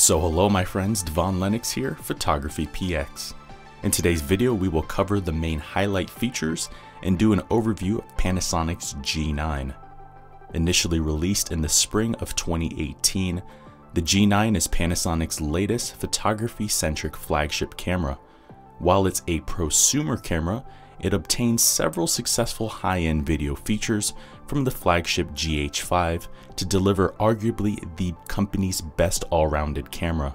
So hello my friends, Devon Lennox here, Photography PX. In today's video we will cover the main highlight features and do an overview of Panasonic's G9. Initially released in the spring of 2018, the G9 is Panasonic's latest photography-centric flagship camera. While it's a prosumer camera, it obtains several successful high-end video features from the flagship GH5 to deliver arguably the company's best all-rounded camera.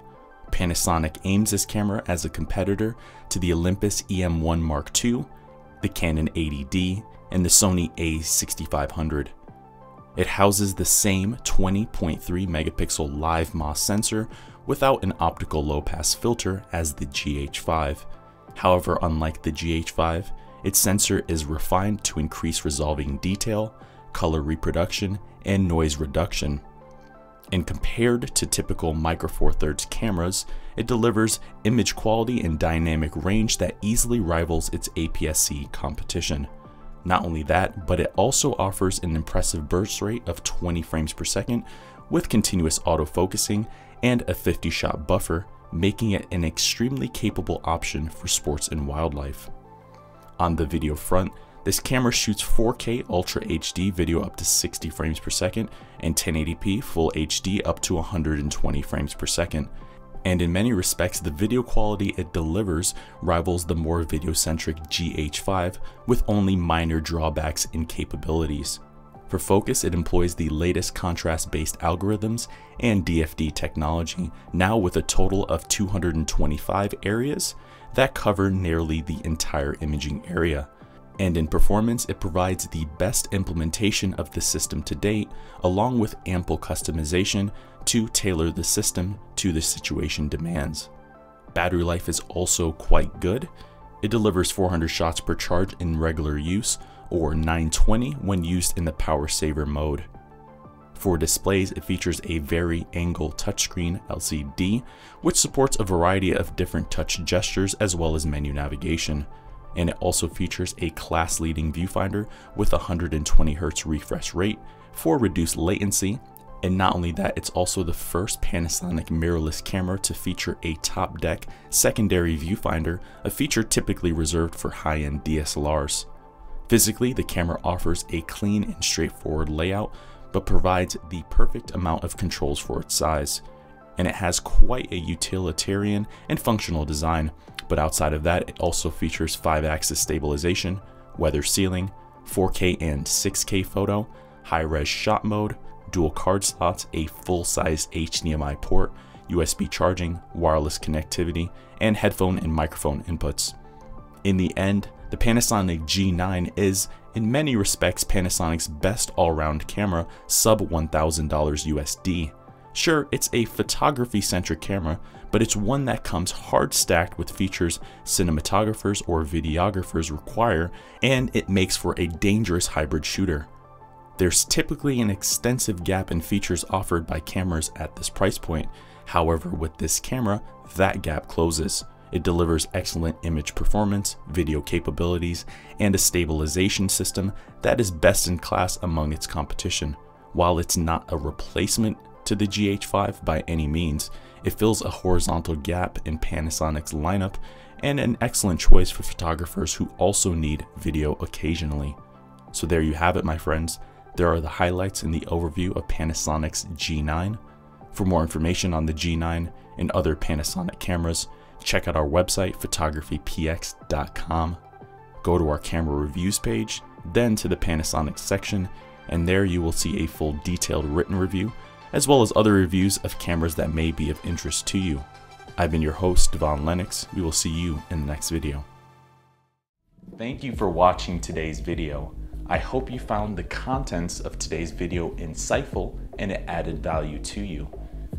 Panasonic aims this camera as a competitor to the Olympus EM1 Mark II, the Canon 80D, and the Sony a6500. It houses the same 20.3 megapixel live MOS sensor without an optical low pass filter as the GH5. However, unlike the GH5, its sensor is refined to increase resolving detail, color reproduction, and noise reduction. And compared to typical Micro Four Thirds cameras, it delivers image quality and dynamic range that easily rivals its APS-C competition. Not only that, but it also offers an impressive burst rate of 20 frames per second with continuous autofocusing and a 50 shot buffer, making it an extremely capable option for sports and wildlife. On the video front, this camera shoots 4K Ultra HD video up to 60 frames per second and 1080p Full HD up to 120 frames per second. And in many respects, the video quality it delivers rivals the more video-centric GH5 with only minor drawbacks in capabilities. For focus, it employs the latest contrast-based algorithms and DFD technology, now with a total of 225 areas that cover nearly the entire imaging area. And in performance, it provides the best implementation of the system to date, along with ample customization to tailor the system to the situation demands. Battery life is also quite good. It delivers 400 shots per charge in regular use, or 920 when used in the power saver mode. For displays, it features a vari-angle touchscreen LCD, which supports a variety of different touch gestures as well as menu navigation. And it also features a class-leading viewfinder with 120Hz refresh rate for reduced latency. And not only that, it's also the first Panasonic mirrorless camera to feature a top deck secondary viewfinder, a feature typically reserved for high-end DSLRs. Physically, the camera offers a clean and straightforward layout but provides the perfect amount of controls for its size. And it has quite a utilitarian and functional design, but outside of that, it also features 5 axis stabilization, weather sealing, 4K and 6K photo, high res shot mode, dual card slots, a full size HDMI port, USB charging, wireless connectivity, and headphone and microphone inputs. In the end, the Panasonic G9 is, in many respects, Panasonic's best all-round camera, sub $1,000 USD. Sure, it's a photography-centric camera, but it's one that comes hard stacked with features cinematographers or videographers require, and it makes for a dangerous hybrid shooter. There's typically an extensive gap in features offered by cameras at this price point, however with this camera, that gap closes. It delivers excellent image performance, video capabilities, and a stabilization system that is best in class among its competition. While it's not a replacement to the GH5 by any means, it fills a horizontal gap in Panasonic's lineup and an excellent choice for photographers who also need video occasionally. So there you have it my friends, there are the highlights in the overview of Panasonic's G9. For more information on the G9 and other Panasonic cameras, check out our website, photographypx.com. Go to our camera reviews page, then to the Panasonic section, and there you will see a full detailed written review, as well as other reviews of cameras that may be of interest to you. I've been your host, Devon Lennox. We will see you in the next video. Thank you for watching today's video. I hope you found the contents of today's video insightful and it added value to you.